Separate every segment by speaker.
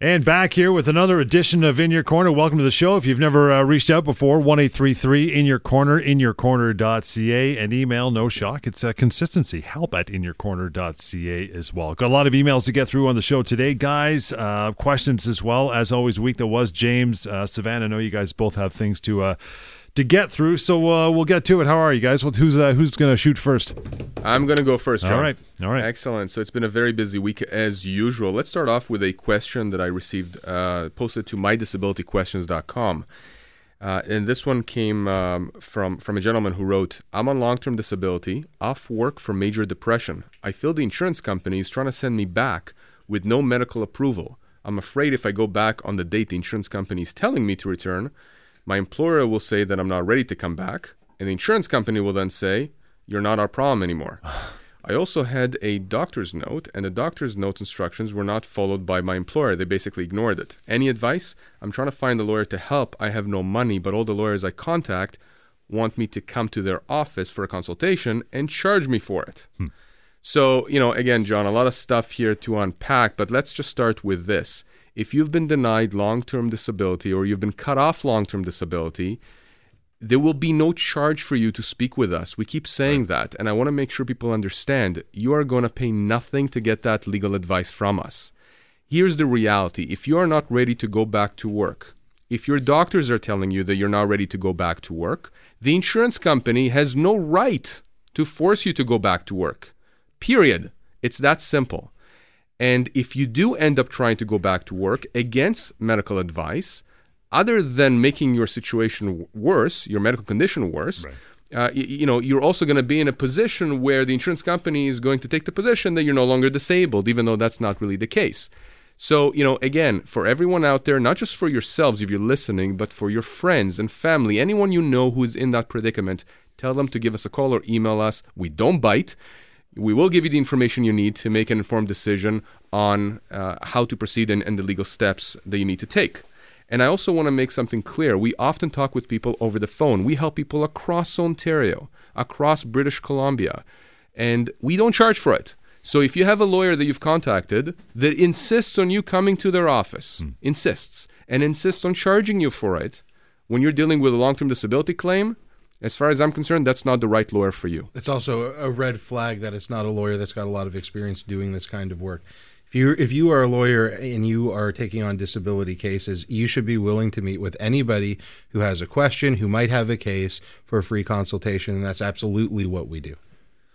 Speaker 1: And back here with another edition of In Your Corner. Welcome to the show. If you've never uh, reached out before, 1 In Your Corner, inyourcorner.ca, and email, no shock. It's uh, consistency, help at inyourcorner.ca as well. Got a lot of emails to get through on the show today, guys. Uh, questions as well. As always, week that was. James, uh, Sivan, I know you guys both have things to uh, to get through. So uh, we'll get to it. How are you guys? Well, Who's uh, who's going to shoot first?
Speaker 2: I'm going to go first. John.
Speaker 1: All right, all right,
Speaker 2: excellent. So it's been a very busy week as usual. Let's start off with a question that I received uh, posted to mydisabilityquestions.com. Uh, and this one came um, from from a gentleman who wrote, "I'm on long-term disability, off work for major depression. I feel the insurance company is trying to send me back with no medical approval. I'm afraid if I go back on the date the insurance company is telling me to return." My employer will say that I'm not ready to come back, and the insurance company will then say, You're not our problem anymore. I also had a doctor's note, and the doctor's note instructions were not followed by my employer. They basically ignored it. Any advice? I'm trying to find a lawyer to help. I have no money, but all the lawyers I contact want me to come to their office for a consultation and charge me for it. Hmm. So, you know, again, John, a lot of stuff here to unpack, but let's just start with this if you've been denied long term disability or you've been cut off long term disability, there will be no charge for you to speak with us. We keep saying right. that, and I want to make sure people understand you are going to pay nothing to get that legal advice from us. Here's the reality if you are not ready to go back to work, if your doctors are telling you that you're not ready to go back to work, the insurance company has no right to force you to go back to work. Period. It's that simple. And if you do end up trying to go back to work against medical advice, other than making your situation worse, your medical condition worse, right. uh, you, you know, you're also going to be in a position where the insurance company is going to take the position that you're no longer disabled, even though that's not really the case. So, you know, again, for everyone out there, not just for yourselves if you're listening, but for your friends and family, anyone you know who is in that predicament, tell them to give us a call or email us. We don't bite. We will give you the information you need to make an informed decision on uh, how to proceed and, and the legal steps that you need to take. And I also want to make something clear. We often talk with people over the phone. We help people across Ontario, across British Columbia, and we don't charge for it. So if you have a lawyer that you've contacted that insists on you coming to their office, mm. insists, and insists on charging you for it when you're dealing with a long term disability claim, as far as I'm concerned, that's not the right lawyer for you.
Speaker 3: It's also a red flag that it's not a lawyer that's got a lot of experience doing this kind of work. If you if you are a lawyer and you are taking on disability cases, you should be willing to meet with anybody who has a question, who might have a case for a free consultation, and that's absolutely what we do.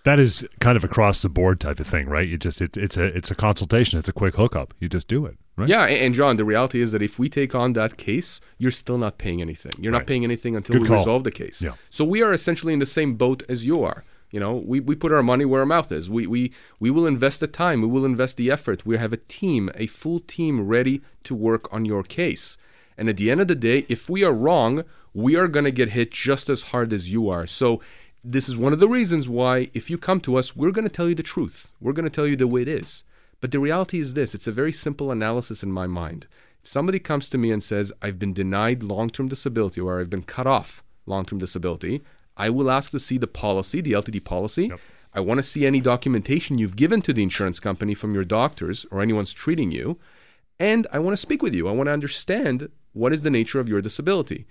Speaker 1: That is kind of across the board type of thing, right? You just it's it's a it's a consultation, it's a quick hookup. You just do it. Right?
Speaker 2: Yeah, and John, the reality is that if we take on that case, you're still not paying anything. You're right. not paying anything until Good we call. resolve the case. Yeah. So we are essentially in the same boat as you are. You know, we, we put our money where our mouth is. We, we, we will invest the time, we will invest the effort. We have a team, a full team ready to work on your case. And at the end of the day, if we are wrong, we are going to get hit just as hard as you are. So, this is one of the reasons why, if you come to us, we're going to tell you the truth. We're going to tell you the way it is. But the reality is this it's a very simple analysis in my mind. If somebody comes to me and says, I've been denied long term disability or I've been cut off long term disability, I will ask to see the policy, the LTD policy. Yep. I want to see any documentation you've given to the insurance company from your doctors or anyone's treating you. And I want to speak with you. I want to understand what is the nature of your disability.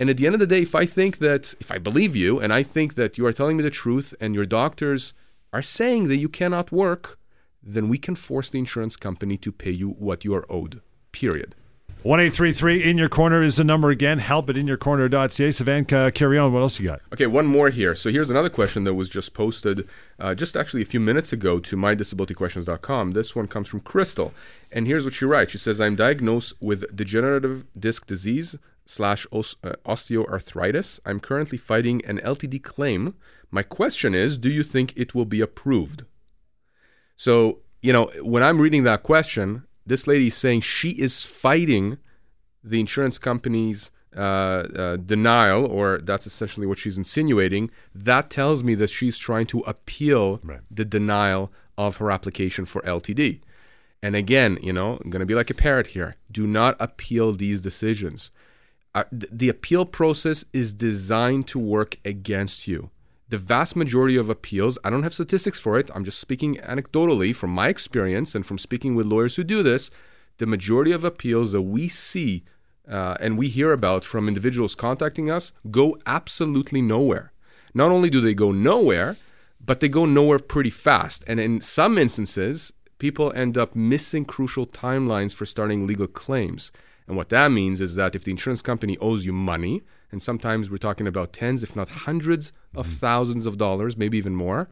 Speaker 2: And at the end of the day, if I think that, if I believe you and I think that you are telling me the truth and your doctors are saying that you cannot work, then we can force the insurance company to pay you what you are owed. Period.
Speaker 1: 1833 in your corner is the number again. Help at inyourcorner.ca. Savanka, carry on. What else you got?
Speaker 2: Okay, one more here. So here's another question that was just posted uh, just actually a few minutes ago to mydisabilityquestions.com. This one comes from Crystal. And here's what she writes. She says, I'm diagnosed with degenerative disc disease slash uh, osteoarthritis. I'm currently fighting an LTD claim. My question is, do you think it will be approved? So, you know, when I'm reading that question, this lady is saying she is fighting the insurance company's uh, uh, denial, or that's essentially what she's insinuating. That tells me that she's trying to appeal right. the denial of her application for LTD. And again, you know, I'm going to be like a parrot here. Do not appeal these decisions. Uh, th- the appeal process is designed to work against you the vast majority of appeals, I don't have statistics for it, I'm just speaking anecdotally from my experience and from speaking with lawyers who do this, the majority of appeals that we see uh, and we hear about from individuals contacting us go absolutely nowhere. Not only do they go nowhere, but they go nowhere pretty fast. And in some instances, people end up missing crucial timelines for starting legal claims. And what that means is that if the insurance company owes you money, and sometimes we're talking about tens, if not hundreds of thousands of dollars, maybe even more,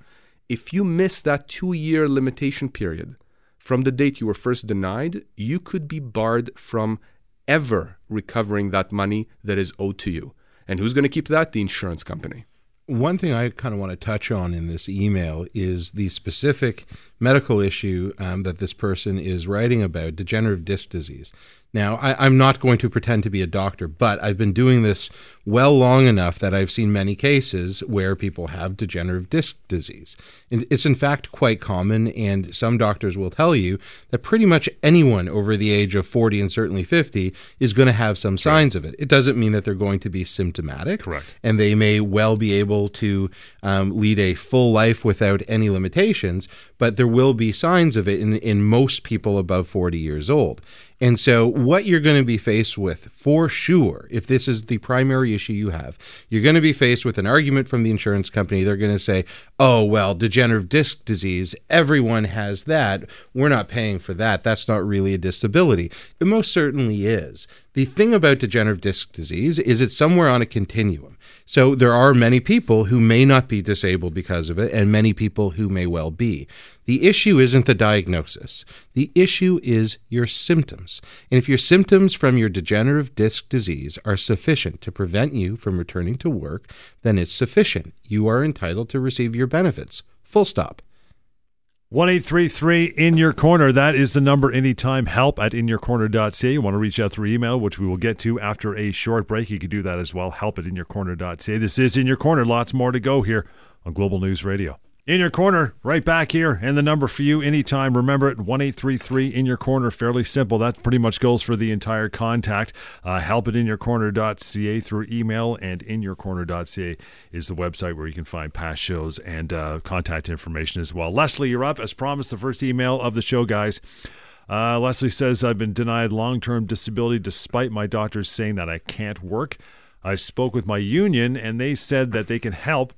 Speaker 2: if you miss that two year limitation period from the date you were first denied, you could be barred from ever recovering that money that is owed to you. And who's going to keep that? The insurance company.
Speaker 3: One thing I kind of want to touch on in this email is the specific medical issue um, that this person is writing about degenerative disc disease. Now, I, am not going to pretend to be a doctor, but I've been doing this well long enough that I've seen many cases where people have degenerative disc disease. And it's in fact quite common, and some doctors will tell you that pretty much anyone over the age of 40 and certainly 50 is going to have some signs of it. It doesn't mean that they're going to be symptomatic.
Speaker 1: Correct.
Speaker 3: And they may well be able to um, lead a full life without any limitations, but there will be signs of it in, in most people above 40 years old. And so, what you're going to be faced with for sure, if this is the primary issue you have, you're going to be faced with an argument from the insurance company. They're going to say, oh, well, degenerative disc disease, everyone has that. We're not paying for that. That's not really a disability. It most certainly is. The thing about degenerative disc disease is it's somewhere on a continuum. So there are many people who may not be disabled because of it, and many people who may well be. The issue isn't the diagnosis. The issue is your symptoms. And if your symptoms from your degenerative disc disease are sufficient to prevent you from returning to work, then it's sufficient. You are entitled to receive your benefits. Full stop.
Speaker 1: 1833 in your corner. That is the number anytime. Help at inyourcorner.ca. You want to reach out through email, which we will get to after a short break. You can do that as well. Help at inyourcorner.ca. This is In Your Corner. Lots more to go here on Global News Radio. In your corner, right back here, and the number for you anytime. Remember it, 1833 in your corner. Fairly simple. That pretty much goes for the entire contact. Uh, help at inyourcorner.ca through email, and in your inyourcorner.ca is the website where you can find past shows and uh, contact information as well. Leslie, you're up. As promised, the first email of the show, guys. Uh, Leslie says, I've been denied long term disability despite my doctors saying that I can't work. I spoke with my union, and they said that they can help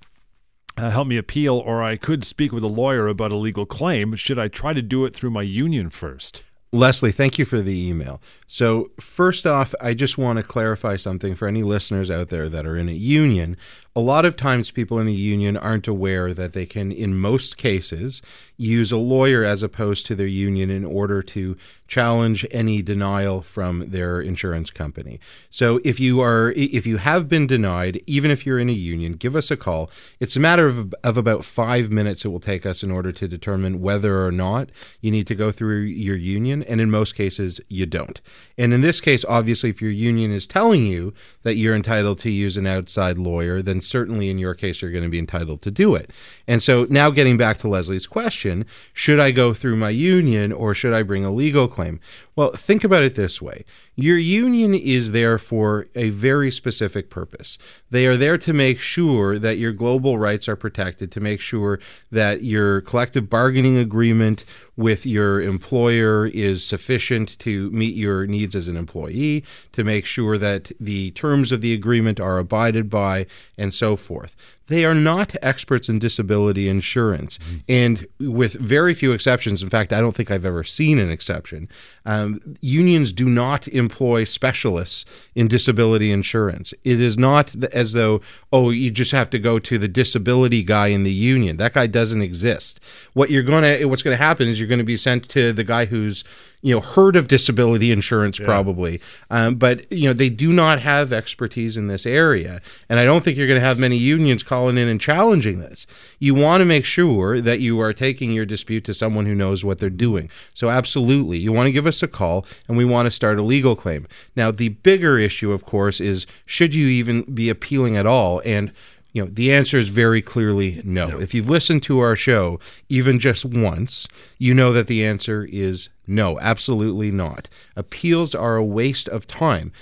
Speaker 1: uh, help me appeal, or I could speak with a lawyer about a legal claim. Should I try to do it through my union first?
Speaker 3: Leslie, thank you for the email. So, first off, I just want to clarify something for any listeners out there that are in a union. A lot of times, people in a union aren't aware that they can, in most cases, use a lawyer as opposed to their union in order to challenge any denial from their insurance company. So, if you are, if you have been denied, even if you're in a union, give us a call. It's a matter of, of about five minutes it will take us in order to determine whether or not you need to go through your union, and in most cases, you don't. And in this case, obviously, if your union is telling you that you're entitled to use an outside lawyer, then certainly in your case, you're going to be entitled to do it. And so now getting back to Leslie's question should I go through my union or should I bring a legal claim? Well, think about it this way your union is there for a very specific purpose. They are there to make sure that your global rights are protected, to make sure that your collective bargaining agreement with your employer is sufficient to meet your needs as an employee, to make sure that the terms of the agreement are abided by, and so forth. They are not experts in disability insurance. Mm-hmm. And with very few exceptions, in fact, I don't think I've ever seen an exception, um, Um, unions do not employ specialists in disability insurance. It is not as though, oh, you just have to go to the disability guy in the union. That guy doesn't exist. What you're going to, what's going to happen is you're going to be sent to the guy who's you know heard of disability insurance yeah. probably um, but you know they do not have expertise in this area. And i don't think you're going to have many unions calling in and challenging this. You want to make sure that you are taking your dispute to someone who knows what they're doing. So absolutely you want to give us a call and we want to start a legal claim. Now the bigger issue of course is should you even be appealing at all? And you know, the answer is very clearly no. no. If you've listened to our show even just once, you know that the answer is no, absolutely not. Appeals are a waste of time.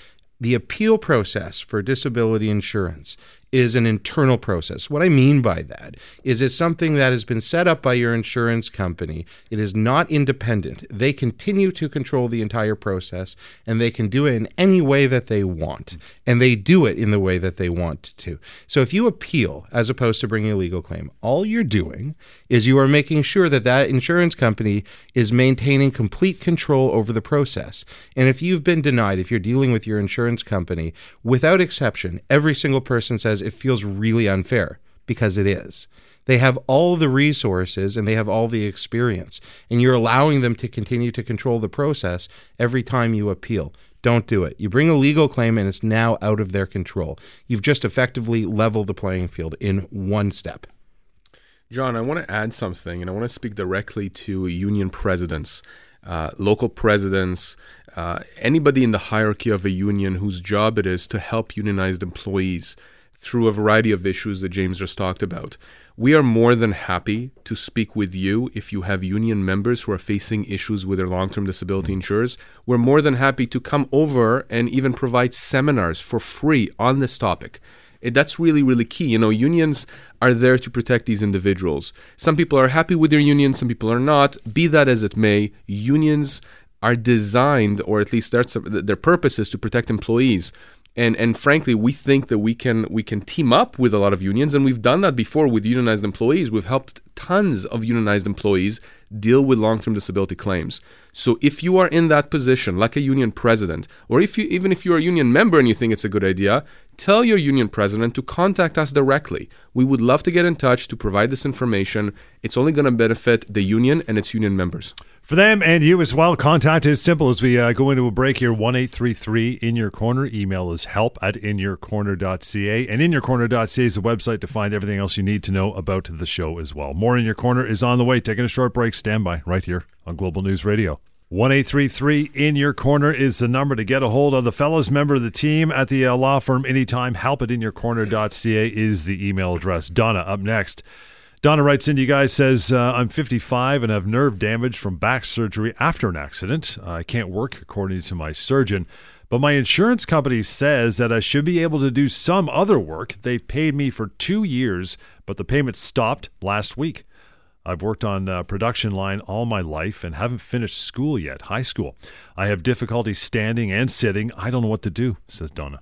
Speaker 3: The appeal process for disability insurance is an internal process. What I mean by that is it's something that has been set up by your insurance company. It is not independent. They continue to control the entire process and they can do it in any way that they want. And they do it in the way that they want to. So if you appeal as opposed to bringing a legal claim, all you're doing is you are making sure that that insurance company is maintaining complete control over the process. And if you've been denied, if you're dealing with your insurance company, without exception, every single person says it feels really unfair because it is. They have all the resources and they have all the experience, and you're allowing them to continue to control the process every time you appeal. Don't do it. You bring a legal claim and it's now out of their control. You've just effectively leveled the playing field in one step.
Speaker 2: John, I want to add something, and I want to speak directly to union presidents, uh, local presidents, uh, anybody in the hierarchy of a union whose job it is to help unionized employees through a variety of issues that James just talked about. We are more than happy to speak with you if you have union members who are facing issues with their long term disability insurers. We're more than happy to come over and even provide seminars for free on this topic. Eh, that's really, really key. You know, unions are there to protect these individuals. Some people are happy with their union, some people are not. Be that as it may, unions are designed, or at least their purpose is to protect employees and and frankly we think that we can we can team up with a lot of unions and we've done that before with unionized employees. We've helped tons of unionized employees deal with long-term disability claims. So if you are in that position like a union president or if you even if you're a union member and you think it's a good idea tell your union president to contact us directly. We would love to get in touch to provide this information. It's only going to benefit the union and its union members
Speaker 1: for them and you as well, contact is simple as we uh, go into a break here. 1 In Your Corner. Email is help at inyourcorner.ca. And inyourcorner.ca is the website to find everything else you need to know about the show as well. More In Your Corner is on the way. Taking a short break. Stand by right here on Global News Radio. 1833 in your corner is the number to get a hold of the fellows member of the team at the uh, law firm anytime help at inyourcorner.ca is the email address donna up next Donna writes into you guys says uh, I'm 55 and have nerve damage from back surgery after an accident. Uh, I can't work according to my surgeon, but my insurance company says that I should be able to do some other work. They've paid me for two years, but the payment stopped last week. I've worked on a production line all my life and haven't finished school yet, high school. I have difficulty standing and sitting. I don't know what to do, says Donna.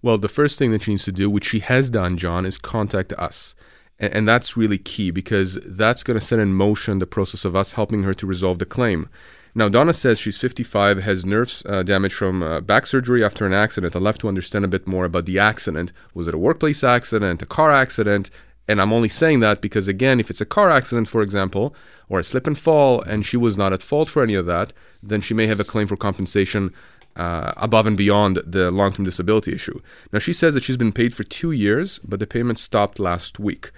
Speaker 2: Well, the first thing that she needs to do, which she has done, John, is contact us. And, and that's really key because that's going to set in motion the process of us helping her to resolve the claim. Now, Donna says she's 55, has nerve uh, damage from uh, back surgery after an accident. I'd love to understand a bit more about the accident. Was it a workplace accident, a car accident? And I'm only saying that because, again, if it's a car accident, for example, or a slip and fall, and she was not at fault for any of that, then she may have a claim for compensation uh, above and beyond the long term disability issue. Now, she says that she's been paid for two years, but the payment stopped last week.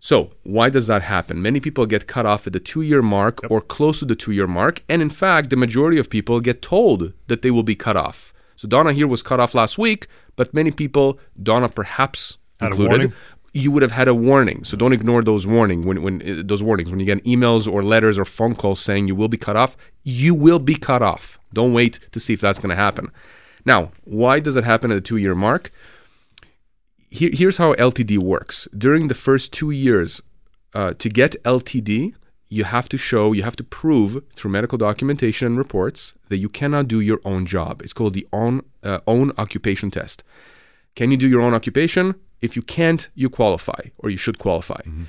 Speaker 2: So, why does that happen? Many people get cut off at the two year mark yep. or close to the two year mark. And in fact, the majority of people get told that they will be cut off. So, Donna here was cut off last week, but many people, Donna perhaps
Speaker 1: included,
Speaker 2: you would have had a warning. So don't ignore those warning when, when uh, those warnings when you get emails or letters or phone calls saying you will be cut off. You will be cut off. Don't wait to see if that's going to happen. Now, why does it happen at the two year mark? Here, here's how LTD works. During the first two years, uh, to get LTD, you have to show, you have to prove through medical documentation and reports that you cannot do your own job. It's called the own, uh, own occupation test. Can you do your own occupation? If you can't, you qualify, or you should qualify. Mm-hmm.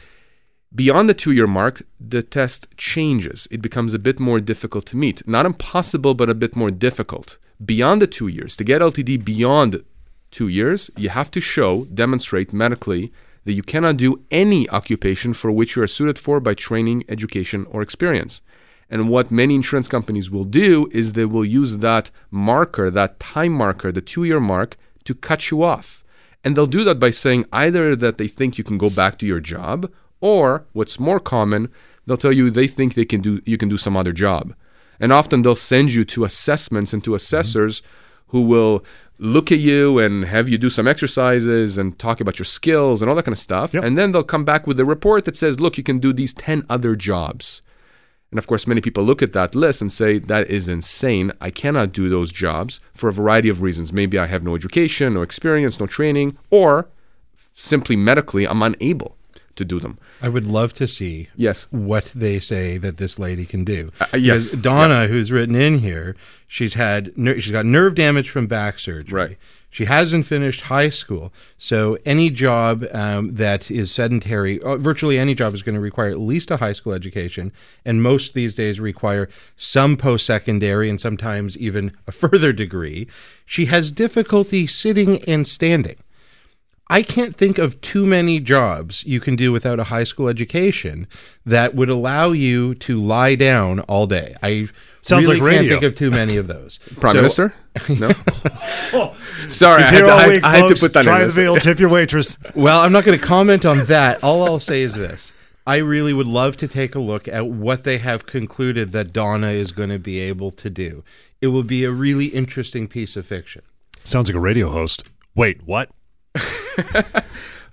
Speaker 2: Beyond the two year mark, the test changes. It becomes a bit more difficult to meet. Not impossible, but a bit more difficult. Beyond the two years, to get LTD beyond two years, you have to show, demonstrate medically that you cannot do any occupation for which you are suited for by training, education, or experience. And what many insurance companies will do is they will use that marker, that time marker, the two year mark, to cut you off. And they'll do that by saying either that they think you can go back to your job or what's more common, they'll tell you they think they can do you can do some other job. And often they'll send you to assessments and to assessors mm-hmm. who will look at you and have you do some exercises and talk about your skills and all that kind of stuff. Yep. And then they'll come back with a report that says, look, you can do these 10 other jobs. And of course, many people look at that list and say, that is insane. I cannot do those jobs for a variety of reasons. Maybe I have no education, no experience, no training, or simply medically I'm unable to do them.
Speaker 3: I would love to see
Speaker 2: Yes.
Speaker 3: what they say that this lady can do.
Speaker 2: Uh, yes.
Speaker 3: Because Donna, who's written in here, she's had she's got nerve damage from back surgery.
Speaker 2: Right.
Speaker 3: She hasn't finished high school, so any job um, that is sedentary, uh, virtually any job, is going to require at least a high school education, and most these days require some post-secondary and sometimes even a further degree. She has difficulty sitting and standing. I can't think of too many jobs you can do without a high school education that would allow you to lie down all day. I
Speaker 1: Sounds
Speaker 3: really
Speaker 1: like
Speaker 3: can't
Speaker 1: radio.
Speaker 3: think of too many of those.
Speaker 2: Prime
Speaker 3: So-
Speaker 2: Minister? No. Sorry, I
Speaker 1: He's
Speaker 2: had,
Speaker 1: here
Speaker 2: to,
Speaker 1: all
Speaker 2: I, had-
Speaker 1: week,
Speaker 2: I had to
Speaker 1: folks.
Speaker 2: put that in.
Speaker 1: Try
Speaker 2: in.
Speaker 1: the veal, tip your waitress.
Speaker 3: Well, I'm not going to comment on that. All I'll say is this. I really would love to take a look at what they have concluded that Donna is going to be able to do. It will be a really interesting piece of fiction.
Speaker 1: Sounds like a radio host. Wait, what?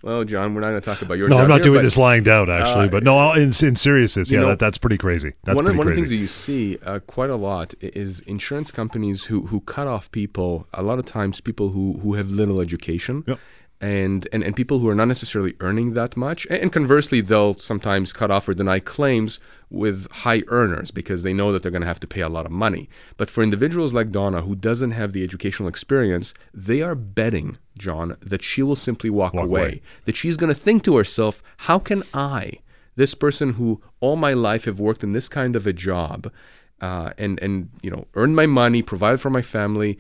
Speaker 2: Well, John, we're not going to talk about your
Speaker 1: No, I'm not
Speaker 2: here,
Speaker 1: doing
Speaker 2: but-
Speaker 1: this lying down, actually.
Speaker 2: uh,
Speaker 1: but no, I'll- in, in seriousness, yeah,
Speaker 2: know,
Speaker 1: that, that's pretty crazy. That's
Speaker 2: one of,
Speaker 1: pretty
Speaker 2: one of the things that you see uh, quite a lot is insurance companies who, who cut off people, a lot of times people who, who have little education.
Speaker 1: Yep.
Speaker 2: And, and, and people who are not necessarily earning that much. And, and conversely, they'll sometimes cut off or deny claims with high earners because they know that they're going to have to pay a lot of money. But for individuals like Donna, who doesn't have the educational experience, they are betting, John, that she will simply walk,
Speaker 1: Walk
Speaker 2: away.
Speaker 1: away.
Speaker 2: That she's going to think to herself, how can I, this person who all my life have worked in this kind of a job uh, and, and, you know, earned my money, provided for my family,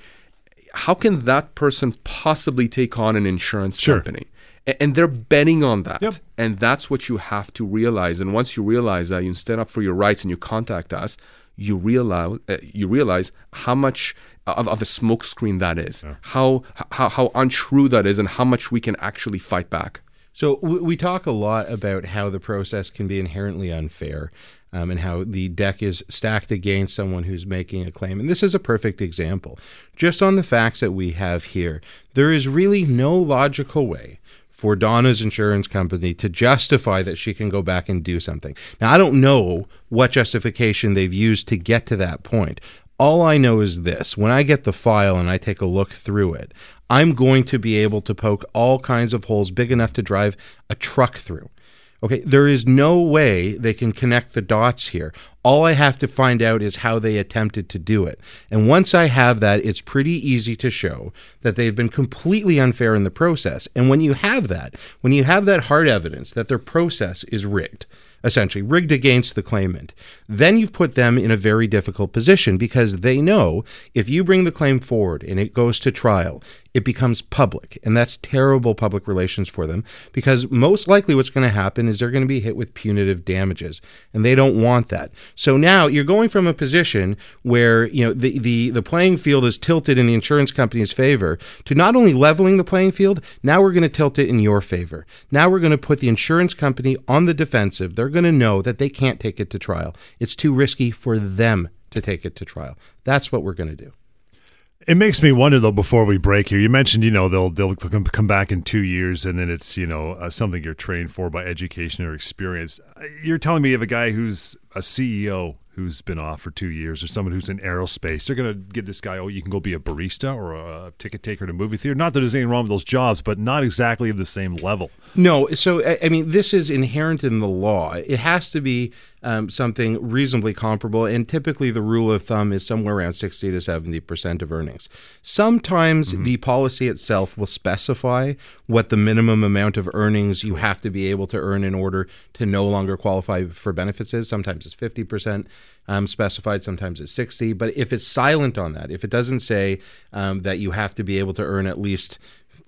Speaker 2: how can that person possibly take on an insurance
Speaker 1: Sure.
Speaker 2: company? A- And they're betting on that.
Speaker 1: Yep.
Speaker 2: And that's what you have to realize. And once you realize that, you stand up for your rights and you contact us, you realize, uh, you realize how much of, of a smokescreen that is, how, how, how untrue that is, and how much we can actually fight back.
Speaker 3: So we, we talk a lot about how the process can be inherently unfair, um, and how the deck is stacked against someone who's making a claim. And this is a perfect example. Just on the facts that we have here, there is really no logical way for Donna's insurance company to justify that she can go back and do something. Now, I don't know what justification they've used to get to that point. All I know is this when I get the file and I take a look through it, I'm going to be able to poke all kinds of holes big enough to drive a truck through. Okay, there is no way they can connect the dots here. All I have to find out is how they attempted to do it. And once I have that, it's pretty easy to show that they've been completely unfair in the process. And when you have that, when you have that hard evidence that their process is rigged, essentially rigged against the claimant, then you've put them in a very difficult position because they know if you bring the claim forward and it goes to trial, it becomes public. And that's terrible public relations for them because most likely what's going to happen is they're going to be hit with punitive damages. And they don't want that. So now you're going from a position where, you know, the, the, the playing field is tilted in the insurance company's favor to not only leveling the playing field, now we're going to tilt it in your favor. Now we're going to put the insurance company on the defensive. They're going to know that they can't take it to trial. It's too risky for them to take it to trial. That's what we're going to do.
Speaker 1: It makes me wonder though. Before we break here, you mentioned you know they'll they'll come back in two years, and then it's you know uh, something you're trained for by education or experience. Uh, You're telling me of a guy who's a CEO who's been off for two years, or someone who's in aerospace. They're going to give this guy, oh, you can go be a barista or a ticket taker at a movie theater. Not that there's anything wrong with those jobs, but not exactly of the same level.
Speaker 3: No, so I mean, this is inherent in the law. It has to be um, something reasonably comparable, and typically the rule of thumb is somewhere around sixty to seventy percent of earnings. Sometimes the policy itself will specify what the minimum amount of earnings you have to be able to earn in order to no longer qualify for benefits is. Sometimes it's fifty percent um, specified, sometimes it's sixty. But if it's silent on that, if it doesn't say um, that you have to be able to earn at least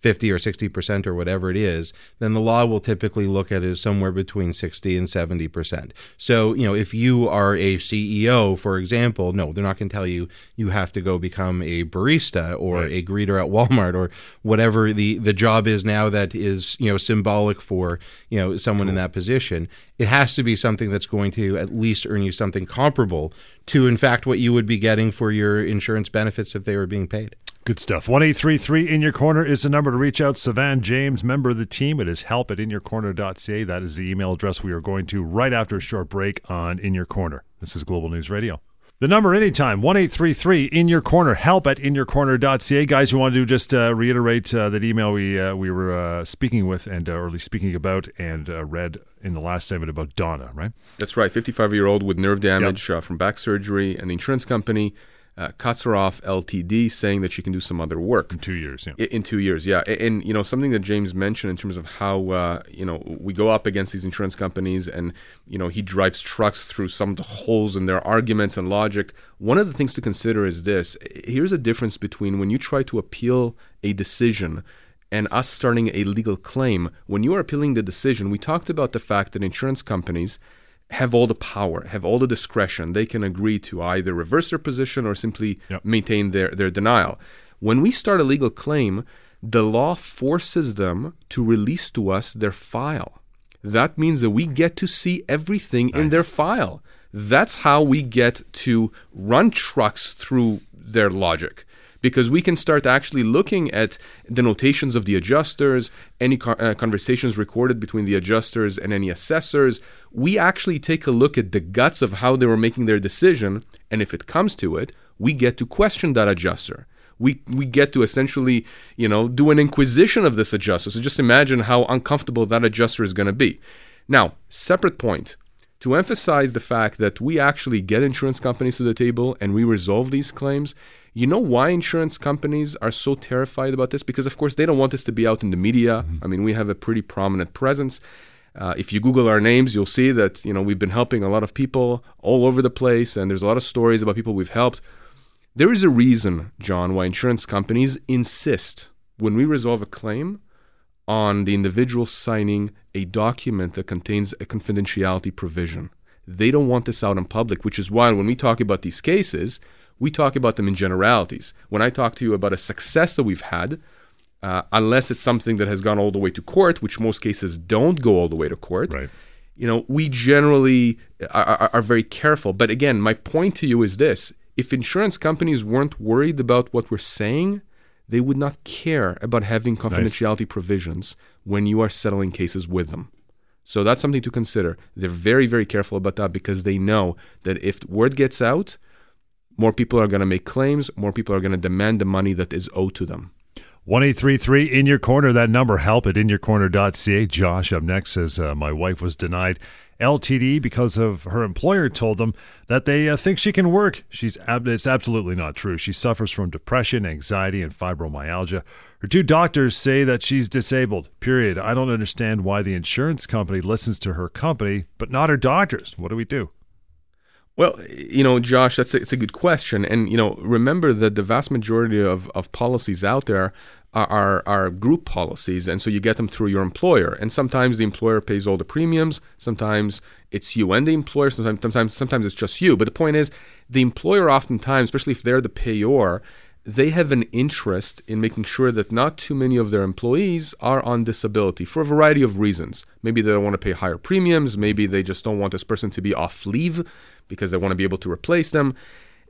Speaker 3: 50 or 60% or whatever it is, then the law will typically look at it as somewhere between 60 and 70%. So, you know, if you are a CEO, for example, no, they're not going to tell you you have to go become a barista or
Speaker 1: Right.
Speaker 3: a greeter at Walmart or whatever the, the job is now that is, you know, symbolic for, you know, someone in that position. It has to be something that's going to at least earn you something comparable to, in fact, what you would be getting for your insurance benefits if they were being paid.
Speaker 1: Good stuff. One eight three three in your corner is the number to reach out. Sivan James, member of the team. It is help at inyourcorner.ca. That is the email address we are going to right after a short break on In Your Corner. This is Global News Radio. The number anytime, 1 in your corner, help at inyourcorner.ca. Guys, you want to just uh, reiterate uh, that email we uh, we were uh, speaking with and uh, early speaking about and uh, read in the last segment about Donna, right?
Speaker 2: That's right. 55 year old with nerve damage uh, from back surgery, and the insurance company uh, cuts her off LTD, saying that she can do some other work.
Speaker 1: In two years, yeah.
Speaker 2: I- In two years, yeah, A- and, you know something that James mentioned in terms of how uh, you know we go up against these insurance companies, and you know he drives trucks through some of the holes in their arguments and logic. One of the things to consider is this: here's a difference between when you try to appeal a decision and us starting a legal claim. When you are appealing the decision, we talked about the fact that insurance companies have all the power, have all the discretion. They can agree to either reverse their position or simply
Speaker 1: Yep.
Speaker 2: maintain their, their denial. When we start a legal claim, the law forces them to release to us their file. That means that we get to see everything in their file. That's how we get to run trucks through their logic because we can start actually looking at the notations of the adjusters, any uh, conversations recorded between the adjusters and any assessors. We actually take a look at the guts of how they were making their decision, and if it comes to it, we get to question that adjuster. We, we get to essentially, you know, do an inquisition of this adjuster. So just imagine how uncomfortable that adjuster is going to be. Now, separate point to emphasize the fact that we actually get insurance companies to the table and we resolve these claims. You know why insurance companies are so terrified about this? Because, of course, they don't want this to be out in the media. I mean, we have a pretty prominent presence. Uh, if you Google our names, you'll see that you know we've been helping a lot of people all over the place, and there's a lot of stories about people we've helped. There is a reason, John, why insurance companies insist when we resolve a claim on the individual signing a document that contains a confidentiality provision. They don't want this out in public, which is why when we talk about these cases, we talk about them in generalities. When I talk to you about a success that we've had, uh, unless it's something that has gone all the way to court, which most cases don't go all the way to court,
Speaker 1: Right.
Speaker 2: you know, we generally are, are, are very careful. But again, my point to you is this if insurance companies weren't worried about what we're saying, they would not care about having confidentiality provisions when you are settling cases with them. So that's something to consider. They're very, very careful about that because they know that if word gets out, more people are going to make claims, more people are going to demand the money that is owed to them.
Speaker 1: 1 in your corner. That number, help at inyourcorner.ca. Josh up next says, uh, My wife was denied LTD because of her employer told them that they uh, think she can work. She's ab- It's absolutely not true. She suffers from depression, anxiety, and fibromyalgia. Her two doctors say that she's disabled. Period. I don't understand why the insurance company listens to her company, but not her doctors. What do we do?
Speaker 2: Well, you know, Josh, that's a, it's a good question, and you know, remember that the vast majority of, of policies out there are, are are group policies, and so you get them through your employer, and sometimes the employer pays all the premiums, sometimes it's you and the employer, sometimes sometimes sometimes it's just you. But the point is, the employer oftentimes, especially if they're the payor, they have an interest in making sure that not too many of their employees are on disability for a variety of reasons. Maybe they don't want to pay higher premiums, maybe they just don't want this person to be off leave because they want to be able to replace them.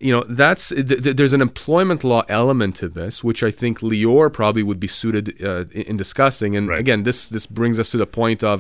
Speaker 2: You know, that's th- th- there's an employment law element to this, which I think Lior probably would be suited uh, in in discussing. And
Speaker 1: Right.
Speaker 2: again, this this brings us to the point of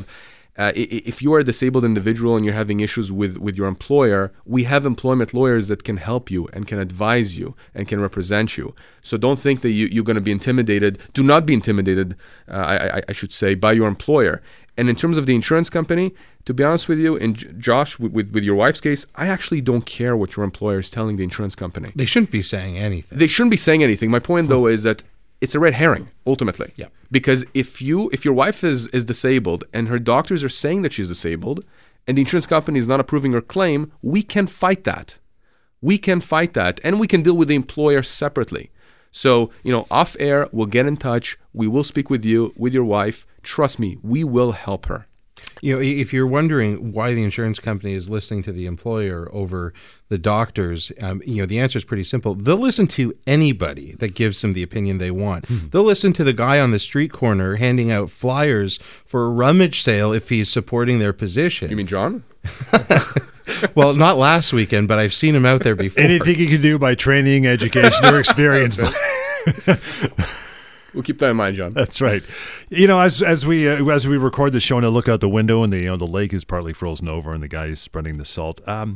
Speaker 2: uh, if you are a disabled individual and you're having issues with, with your employer, we have employment lawyers that can help you and can advise you and can represent you. So don't think that you, you're going to be intimidated. Do not be intimidated, uh, I, I, I should say, by your employer. And in terms of the insurance company, to be honest with you, and Josh, with, with, with your wife's case, I actually don't care what your employer is telling the insurance company.
Speaker 3: They shouldn't be saying anything.
Speaker 2: They shouldn't be saying anything. My point, though, is that it's a red herring ultimately.
Speaker 3: Yeah.
Speaker 2: Because if you if your wife is is disabled and her doctors are saying that she's disabled, and the insurance company is not approving her claim, we can fight that. We can fight that, and we can deal with the employer separately. So you know, off air, we'll get in touch. We will speak with you with your wife. Trust me, we will help her.
Speaker 3: You know, if you're wondering why the insurance company is listening to the employer over the doctors, um, you know, the answer is pretty simple. They'll listen to anybody that gives them the opinion they want. They'll listen to the guy on the street corner handing out flyers for a rummage sale if he's supporting their position.
Speaker 2: You mean John?
Speaker 3: well, not last weekend, but I've seen him out there before.
Speaker 1: Anything you can do by training, education, or experience.
Speaker 2: We'll keep that in mind, John.
Speaker 1: That's right. You know, as as we uh, as we record the show and I look out the window and the you know the lake is partly frozen over and the guy is spreading the salt. Um,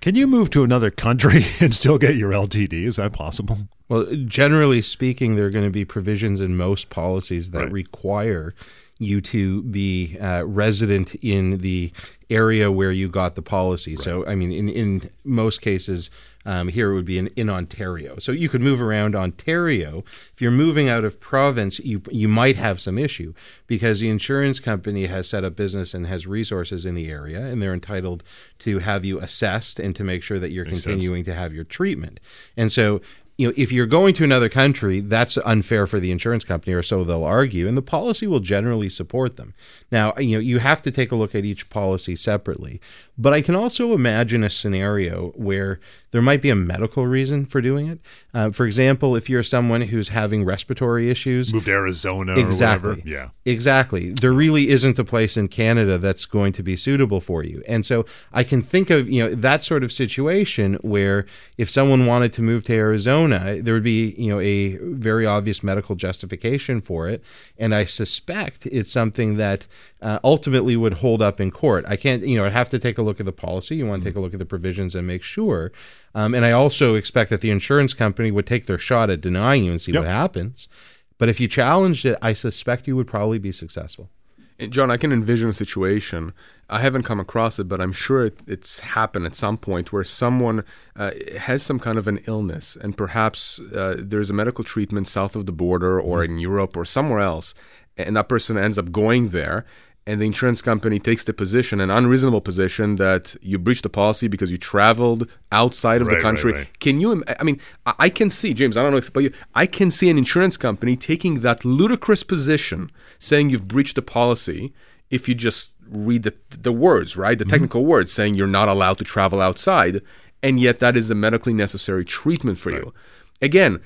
Speaker 1: Can you move to another country and still get your LTD? Is that possible?
Speaker 3: Well, generally speaking, there are going to be provisions in most policies that
Speaker 1: Right.
Speaker 3: require you to be uh, resident in the area where you got the policy. So, I mean, in, in most cases, um, here it would be in, in Ontario. So you could move around Ontario. If you're moving out of province, you you might have some issue because the insurance company has set up business and has resources in the area, and they're entitled to have you assessed and to make sure that you're
Speaker 1: Makes sense.
Speaker 3: continuing to have your treatment. And so you know, if you're going to another country, that's unfair for the insurance company, or so they'll argue, and the policy will generally support them. Now, you know, you have to take a look at each policy separately, but I can also imagine a scenario where there might be a medical reason for doing it. Uh, for example, if you're someone who's having respiratory issues,
Speaker 1: moved to Arizona
Speaker 3: Exactly.
Speaker 1: or whatever. Yeah.
Speaker 3: Exactly. There really isn't a place in Canada that's going to be suitable for you. And so I can think of, you know, that sort of situation where if someone wanted to move to Arizona, there would be, you know, a very obvious medical justification for it. And I suspect it's something that uh, ultimately would hold up in court. I can't, you know, I'd have to take a look at the policy. You want to take a look at the provisions and make sure. Um, and I also expect that the insurance company would take their shot at denying you and see
Speaker 1: Yep.
Speaker 3: what happens. But if you challenged it, I suspect you would probably be successful.
Speaker 2: And John, I can envision a situation. I haven't come across it, but I'm sure it, it's happened at some point where someone uh, has some kind of an illness, and perhaps uh, there's a medical treatment south of the border or in Europe or somewhere else, and that person ends up going there. And the insurance company takes the position, an unreasonable position, that you breached the policy because you traveled outside of
Speaker 1: Right,
Speaker 2: the country.
Speaker 1: right, right.
Speaker 2: Can you? I mean, I can see James. I don't know if, but you, I can see an insurance company taking that ludicrous position, saying you've breached the policy. If you just read the the words, right, the mm-hmm. technical words, saying you're not allowed to travel outside, and yet that is a medically necessary treatment for you. Again,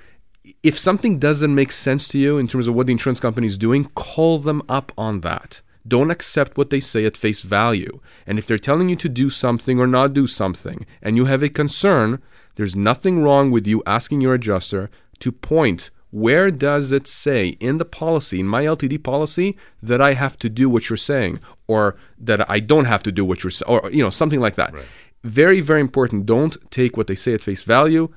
Speaker 2: if something doesn't make sense to you in terms of what the insurance company is doing, call them up on that. Don't accept what they say at face value. And if they're telling you to do something or not do something, and you have a concern, there's nothing wrong with you asking your adjuster to point where does it say in the policy, in my LTD policy, that I have to do what you're saying, or that I don't have to do what you're saying, or you know something like that. Very, very important. Don't take what they say at face value.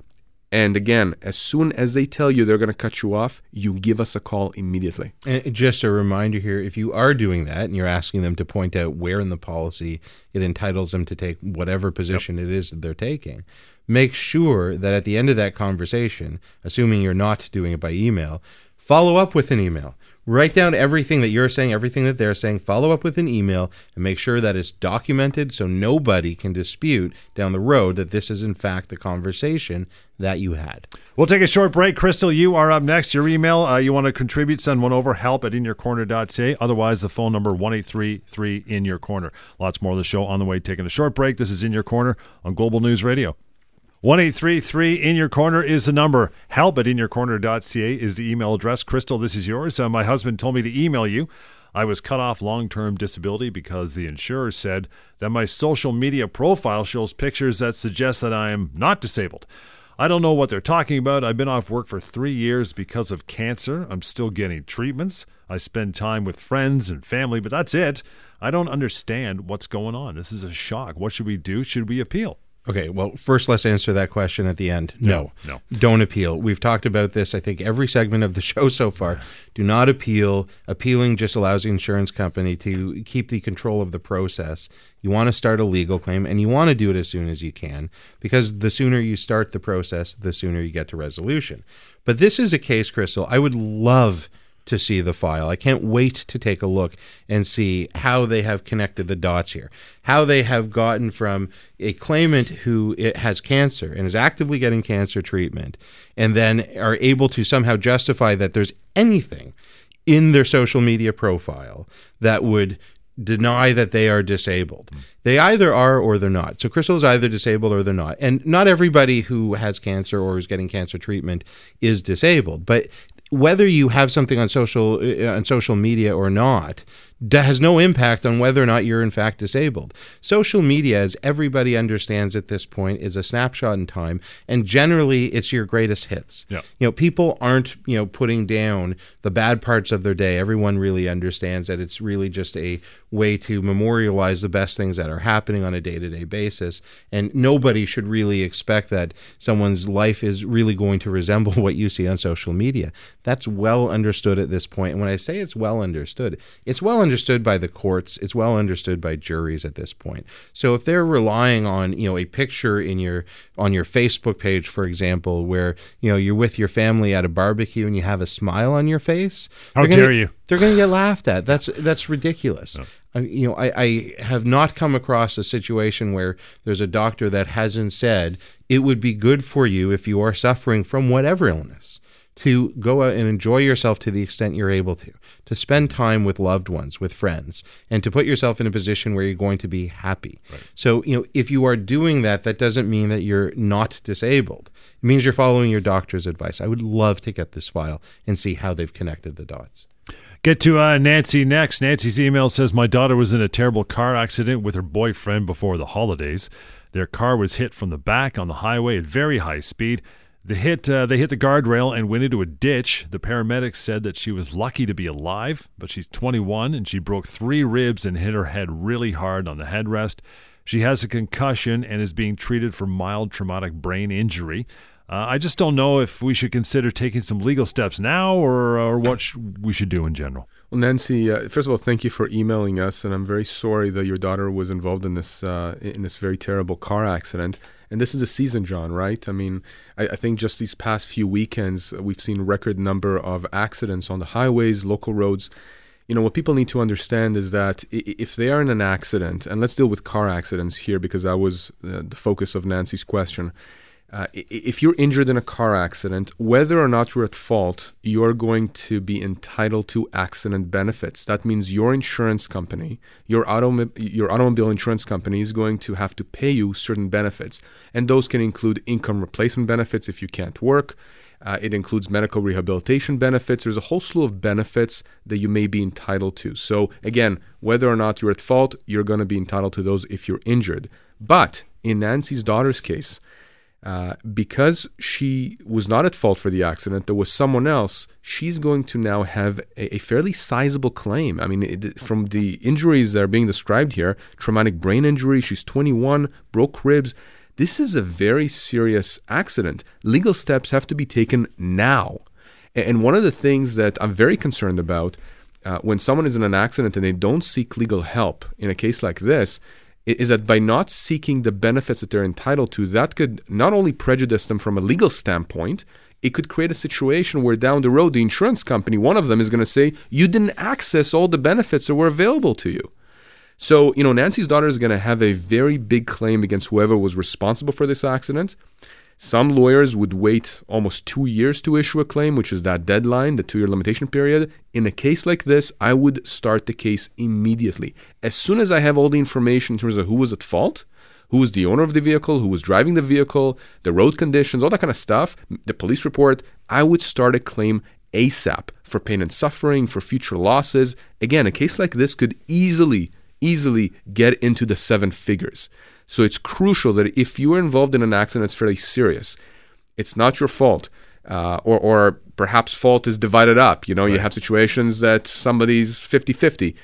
Speaker 2: And again, as soon as they tell you they're going to cut you off, you give us a call immediately.
Speaker 3: And just a reminder here if you are doing that and you're asking them to point out where in the policy it entitles them to take whatever position it is that they're taking, make sure that at the end of that conversation, assuming you're not doing it by email, follow up with an email. Write down everything that you're saying, everything that they're saying, follow up with an email, and make sure that it's documented so nobody can dispute down the road that this is, in fact, the conversation that you had.
Speaker 1: We'll take a short break. Crystal, you are up next. Your email, uh, you want to contribute, send one over, help at inyourcorner.ca. Otherwise, the phone number, 1833 in your corner. Lots more of the show on the way. Taking a short break. This is In Your Corner on Global News Radio. 1833 in your corner is the number. Help at inyourcorner.ca is the email address. Crystal, this is yours. Uh, my husband told me to email you. I was cut off long term disability because the insurer said that my social media profile shows pictures that suggest that I am not disabled. I don't know what they're talking about. I've been off work for three years because of cancer. I'm still getting treatments. I spend time with friends and family, but that's it. I don't understand what's going on. This is a shock. What should we do? Should we appeal?
Speaker 3: Okay, well, first let's answer that question at the end. No,
Speaker 1: No,
Speaker 3: Don't appeal. We've talked about this, I think, every segment of the show so far. Do not appeal. Appealing just allows the insurance company to keep the control of the process. You want to start a legal claim, and you want to do it as soon as you can, because the sooner you start the process, the sooner you get to resolution. But this is a case, Crystal, I would love to see the file. I can't wait to take a look and see how they have connected the dots here. How they have gotten from a claimant who has cancer and is actively getting cancer treatment and then are able to somehow justify that there's anything in their social media profile that would deny that they are disabled. Hmm. They either are or they're not. So Crystal is either disabled or they're not. And not everybody who has cancer or is getting cancer treatment is disabled, but whether you have something on social uh, on social media or not has no impact on whether or not you're in fact disabled. Social media, as everybody understands at this point, is a snapshot in time, and generally it's your greatest hits.
Speaker 1: Yeah.
Speaker 3: You know, people aren't you know putting down the bad parts of their day. Everyone really understands that it's really just a way to memorialize the best things that are happening on a day-to-day basis, and nobody should really expect that someone's life is really going to resemble what you see on social media. That's well understood at this point. And when I say it's well understood, it's well understood by the courts, it's well understood by juries at this point. So if they're relying on, you know, a picture in your on your Facebook page, for example, where, you know, you're with your family at a barbecue and you have a smile on your face,
Speaker 1: How
Speaker 3: they're gonna-
Speaker 1: dare you.
Speaker 3: They're going to get laughed at. That's that's ridiculous. I, you know, I, I have not come across a situation where there's a doctor that hasn't said it would be good for you if you are suffering from whatever illness to go out and enjoy yourself to the extent you're able to, to spend time with loved ones, with friends, and to put yourself in a position where you're going to be happy. So, you know, if you are doing that, that doesn't mean that you're not disabled. It means you're following your doctor's advice. I would love to get this file and see how they've connected the dots.
Speaker 1: Get to uh, Nancy next. Nancy's email says My daughter was in a terrible car accident with her boyfriend before the holidays. Their car was hit from the back on the highway at very high speed. The hit, uh, they hit the guardrail and went into a ditch. The paramedics said that she was lucky to be alive, but she's 21 and she broke three ribs and hit her head really hard on the headrest. She has a concussion and is being treated for mild traumatic brain injury. Uh, I just don't know if we should consider taking some legal steps now or, or what sh- we should do in general.
Speaker 2: Well, Nancy, uh, first of all, thank you for emailing us, and I'm very sorry that your daughter was involved in this uh, in this very terrible car accident. And this is the season, John, right? I mean, I, I think just these past few weekends, we've seen record number of accidents on the highways, local roads. You know, what people need to understand is that if they are in an accident, and let's deal with car accidents here because that was uh, the focus of Nancy's question. Uh, if you're injured in a car accident, whether or not you're at fault, you're going to be entitled to accident benefits. That means your insurance company, your, automo- your automobile insurance company, is going to have to pay you certain benefits. And those can include income replacement benefits if you can't work. Uh, it includes medical rehabilitation benefits. There's a whole slew of benefits that you may be entitled to. So, again, whether or not you're at fault, you're going to be entitled to those if you're injured. But in Nancy's daughter's case, uh, because she was not at fault for the accident, there was someone else. She's going to now have a, a fairly sizable claim. I mean, it, from the injuries that are being described here traumatic brain injury, she's 21, broke ribs. This is a very serious accident. Legal steps have to be taken now. And one of the things that I'm very concerned about uh, when someone is in an accident and they don't seek legal help in a case like this is that by not seeking the benefits that they're entitled to, that could not only prejudice them from a legal standpoint, it could create a situation where down the road, the insurance company, one of them, is going to say, You didn't access all the benefits that were available to you. So, you know, Nancy's daughter is going to have a very big claim against whoever was responsible for this accident. Some lawyers would wait almost two years to issue a claim, which is that deadline, the two year limitation period. In a case like this, I would start the case immediately. As soon as I have all the information in terms of who was at fault, who was the owner of the vehicle, who was driving the vehicle, the road conditions, all that kind of stuff, the police report, I would start a claim ASAP for pain and suffering, for future losses. Again, a case like this could easily, easily get into the seven figures. So it's crucial that if you are involved in an accident that's fairly serious, it's not your fault. Uh, or, or perhaps fault is divided up. You know, you have situations that somebody's 50 50.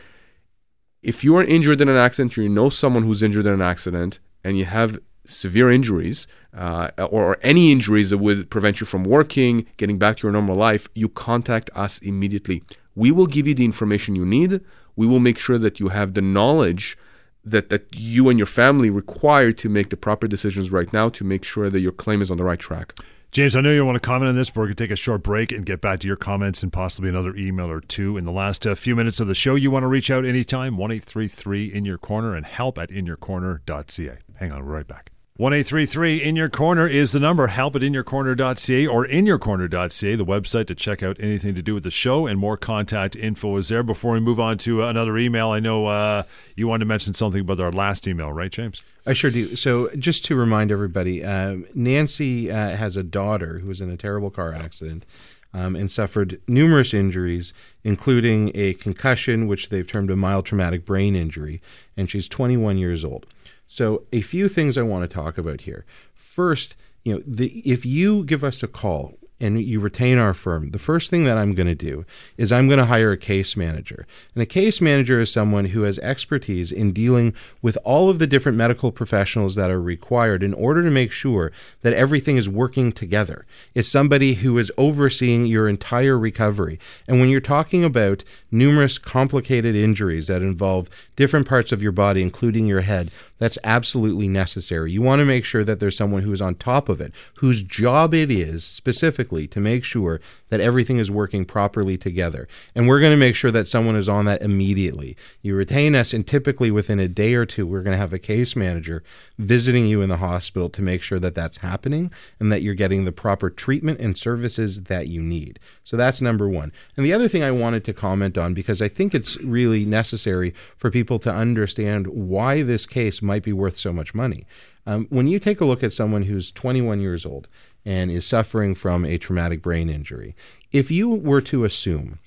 Speaker 2: If you are injured in an accident, or you know someone who's injured in an accident, and you have severe injuries uh, or, or any injuries that would prevent you from working, getting back to your normal life, you contact us immediately. We will give you the information you need. We will make sure that you have the knowledge that, that you and your family require to make the proper decisions right now to make sure that your claim is on the right track.
Speaker 1: James, I know you want to comment on this, but we're going to take a short break and get back to your comments and possibly another email or two in the last uh, few minutes of the show. You want to reach out anytime, 1 in your corner and help at inyourcorner.ca. Hang on, we're right back. 1 in your corner is the number. Help at inyourcorner.ca or inyourcorner.ca, the website to check out anything to do with the show, and more contact info is there. Before we move on to another email, I know uh, you wanted to mention something about our last email, right, James?
Speaker 3: I sure do. So, just to remind everybody, um, Nancy uh, has a daughter who was in a terrible car accident. Um, and suffered numerous injuries, including a concussion, which they've termed a mild traumatic brain injury, and she's 21 years old. So, a few things I want to talk about here. First, you know, the, if you give us a call, and you retain our firm, the first thing that I'm going to do is I'm going to hire a case manager. And a case manager is someone who has expertise in dealing with all of the different medical professionals that are required in order to make sure that everything is working together. It's somebody who is overseeing your entire recovery. And when you're talking about numerous complicated injuries that involve different parts of your body, including your head, that's absolutely necessary. You want to make sure that there's someone who is on top of it, whose job it is specifically to make sure that everything is working properly together. And we're going to make sure that someone is on that immediately. You retain us, and typically within a day or two, we're going to have a case manager visiting you in the hospital to make sure that that's happening and that you're getting the proper treatment and services that you need. So that's number one. And the other thing I wanted to comment on, because I think it's really necessary for people to understand why this case might be worth so much money. Um, when you take a look at someone who's 21 years old and is suffering from a traumatic brain injury, if you were to assume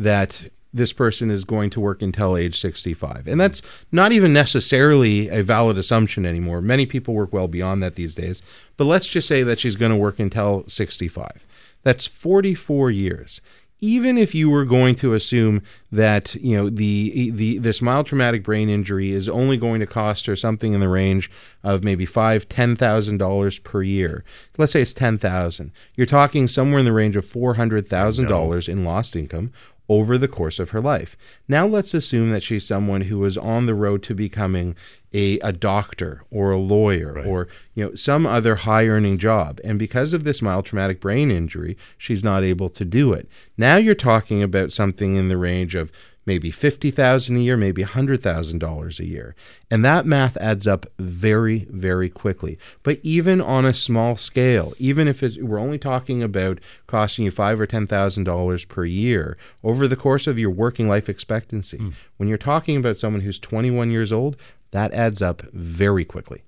Speaker 3: that this person is going to work until age 65. And that's not even necessarily a valid assumption anymore. Many people work well beyond that these days. But let's just say that she's going to work until 65. That's 44 years even if you were going to assume that you know the the this mild traumatic brain injury is only going to cost her something in the range of maybe five ten thousand dollars per year. Let's say it's ten thousand. You're talking somewhere in the range of four hundred thousand dollars in lost income over the course of her life. Now let's assume that she's someone who is on the road to becoming a, a doctor or a lawyer right. or you know some other high earning job and because of this mild traumatic brain injury she's not able to do it. Now you're talking about something in the range of maybe 50,000 a year, maybe $100,000 a year. And that math adds up very, very quickly. But even on a small scale, even if we're only talking about costing you five or $10,000 per year over the course of your working life expectancy, mm. when you're talking about someone who's 21 years old, that adds up very quickly.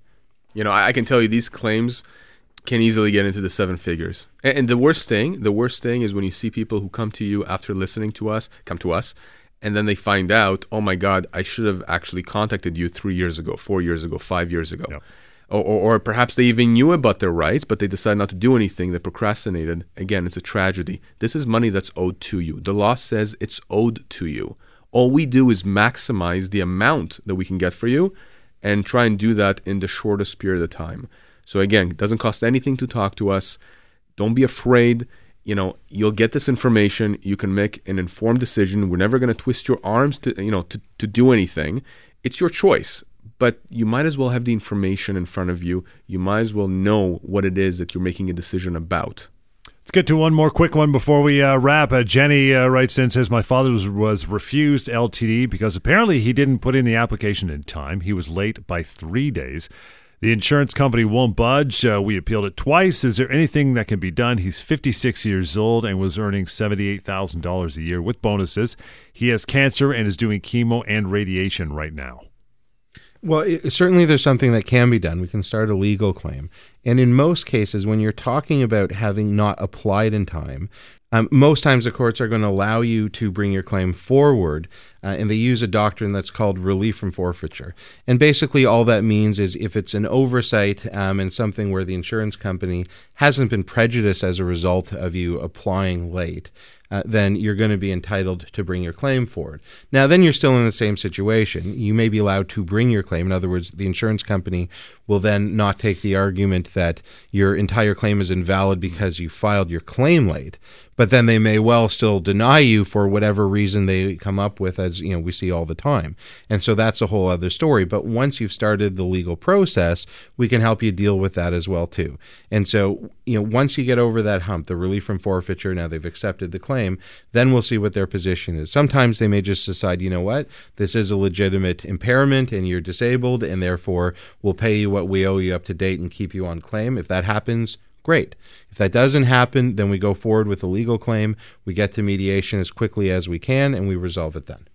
Speaker 2: You know, I can tell you these claims can easily get into the seven figures. And the worst thing, the worst thing is when you see people who come to you after listening to us, come to us and then they find out, oh my God, I should have actually contacted you three years ago, four years ago, five years ago. Yep. Or, or, or, perhaps they even knew about their rights, but they decided not to do anything. They procrastinated. Again, it's a tragedy. This is money that's owed to you. The law says it's owed to you. All we do is maximize the amount that we can get for you and try and do that in the shortest period of time. So, again, it doesn't cost anything to talk to us. Don't be afraid you know you'll get this information you can make an informed decision we're never going to twist your arms to you know to, to do anything it's your choice but you might as well have the information in front of you you might as well know what it is that you're making a decision about
Speaker 1: Let's get to one more quick one before we uh, wrap. Uh, Jenny uh, writes in says my father was, was refused LTD because apparently he didn't put in the application in time. He was late by three days. The insurance company won't budge. Uh, we appealed it twice. Is there anything that can be done? He's 56 years old and was earning $78,000 a year with bonuses. He has cancer and is doing chemo and radiation right now.
Speaker 3: Well, it, certainly there's something that can be done. We can start a legal claim. And in most cases, when you're talking about having not applied in time, um, most times the courts are going to allow you to bring your claim forward, uh, and they use a doctrine that's called relief from forfeiture. And basically, all that means is if it's an oversight um, and something where the insurance company hasn't been prejudiced as a result of you applying late, uh, then you're going to be entitled to bring your claim forward. Now, then you're still in the same situation. You may be allowed to bring your claim. In other words, the insurance company will then not take the argument that your entire claim is invalid because you filed your claim late, but then they may well still deny you for whatever reason they come up with, as you know we see all the time. And so that's a whole other story. But once you've started the legal process, we can help you deal with that as well too. And so you know once you get over that hump, the relief from forfeiture, now they've accepted the claim claim, then we'll see what their position is. Sometimes they may just decide, you know what, this is a legitimate impairment and you're disabled, and therefore we'll pay you what we owe you up to date and keep you on claim. If that happens, great. If that doesn't happen, then we go forward with a legal claim. We get to mediation as quickly as we can, and we resolve it then.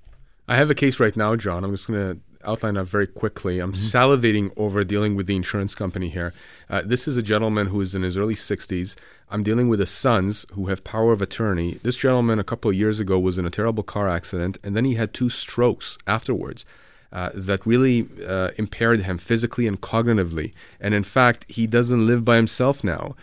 Speaker 2: I have a case right now, John. I'm just going to outline that very quickly. I'm salivating over dealing with the insurance company here. Uh, this is a gentleman who is in his early 60s. I'm dealing with his sons who have power of attorney. This gentleman, a couple of years ago, was in a terrible car accident, and then he had two strokes afterwards. Uh, that really uh, impaired him physically and cognitively. And in fact, he doesn't live by himself now.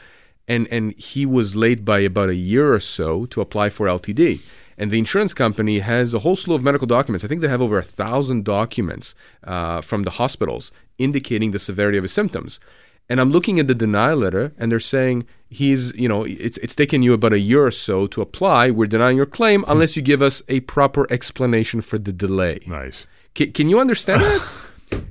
Speaker 2: And, and he was late by about a year or so to apply for LTD. And the insurance company has a whole slew of medical documents. I think they have over a thousand documents uh, from the hospitals indicating the severity of his symptoms. And I'm looking at the denial letter, and they're saying he's, you know, it's it's taken you about a year or so to apply. We're denying your claim unless you give us a proper explanation for the delay.
Speaker 1: Nice.
Speaker 2: Can, can you understand that?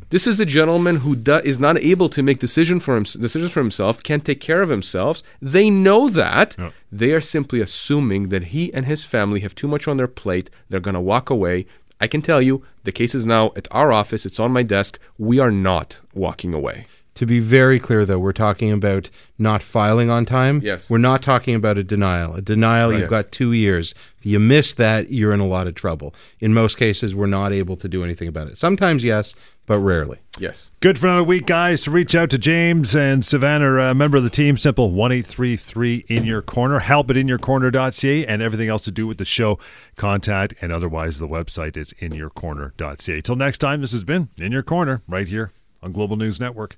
Speaker 2: This is a gentleman who do, is not able to make decision for him, decisions for himself, can't take care of himself. They know that.
Speaker 1: Yep.
Speaker 2: They are simply assuming that he and his family have too much on their plate. They're going to walk away. I can tell you, the case is now at our office. It's on my desk. We are not walking away.
Speaker 3: To be very clear, though, we're talking about not filing on time.
Speaker 2: Yes.
Speaker 3: We're not talking about a denial. A denial, you've
Speaker 2: Yes.
Speaker 3: got two years. If you miss that, you're in a lot of trouble. In most cases, we're not able to do anything about it. Sometimes, yes, but rarely.
Speaker 2: Yes.
Speaker 1: Good for another week, guys. To reach out to James and Sivan, a member of the team, simple one eight three three in your corner. Help at inyourcorner.ca and everything else to do with the show, contact, and otherwise the website is inyourcorner.ca. Till next time, this has been In Your Corner right here on Global News Network.